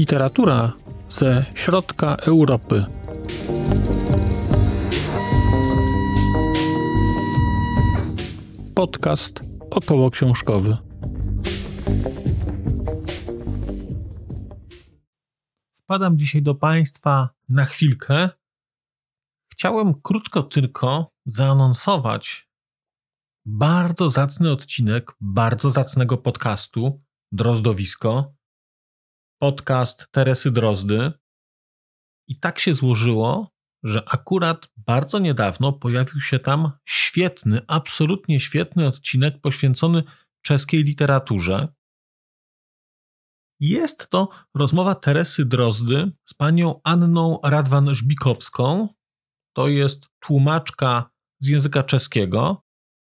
Literatura ze środka Europy. Podcast około książkowy. Wpadam dzisiaj do Państwa na chwilkę. Chciałem krótko tylko zaanonsować bardzo zacny odcinek bardzo zacnego podcastu Drozdowisko, podcast Teresy Drozdy. I tak się złożyło, że akurat bardzo niedawno pojawił się tam świetny, absolutnie świetny odcinek poświęcony czeskiej literaturze. Jest to rozmowa Teresy Drozdy z panią Anną Radwan-Żbikowską. To jest tłumaczka z języka czeskiego.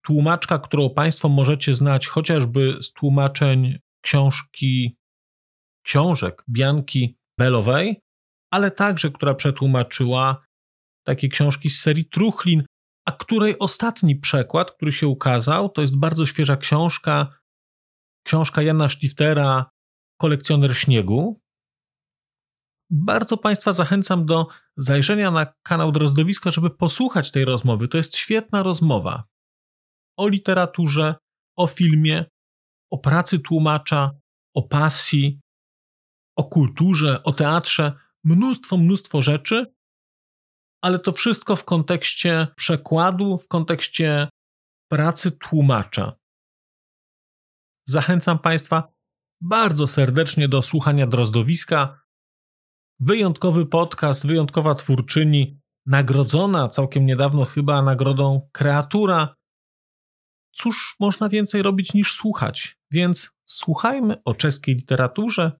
Tłumaczka, którą Państwo możecie znać chociażby z tłumaczeń książki, książek Bianki Belowej, ale także, która przetłumaczyła takie książki z serii Truchlin, a której ostatni przekład, który się ukazał, to jest bardzo świeża książka, książka Jana Stiftera, Kolekcjoner Śniegu. Bardzo Państwa zachęcam do zajrzenia na kanał Drozdowiska, żeby posłuchać tej rozmowy. To jest świetna rozmowa o literaturze, o filmie, o pracy tłumacza, o pasji, o kulturze, o teatrze, mnóstwo, mnóstwo rzeczy, ale to wszystko w kontekście przekładu, w kontekście pracy tłumacza. Zachęcam Państwa bardzo serdecznie do słuchania Drozdowiska. Wyjątkowy podcast, wyjątkowa twórczyni, nagrodzona całkiem niedawno chyba nagrodą Kreatura. Cóż można więcej robić niż słuchać? Więc słuchajmy o czeskiej literaturze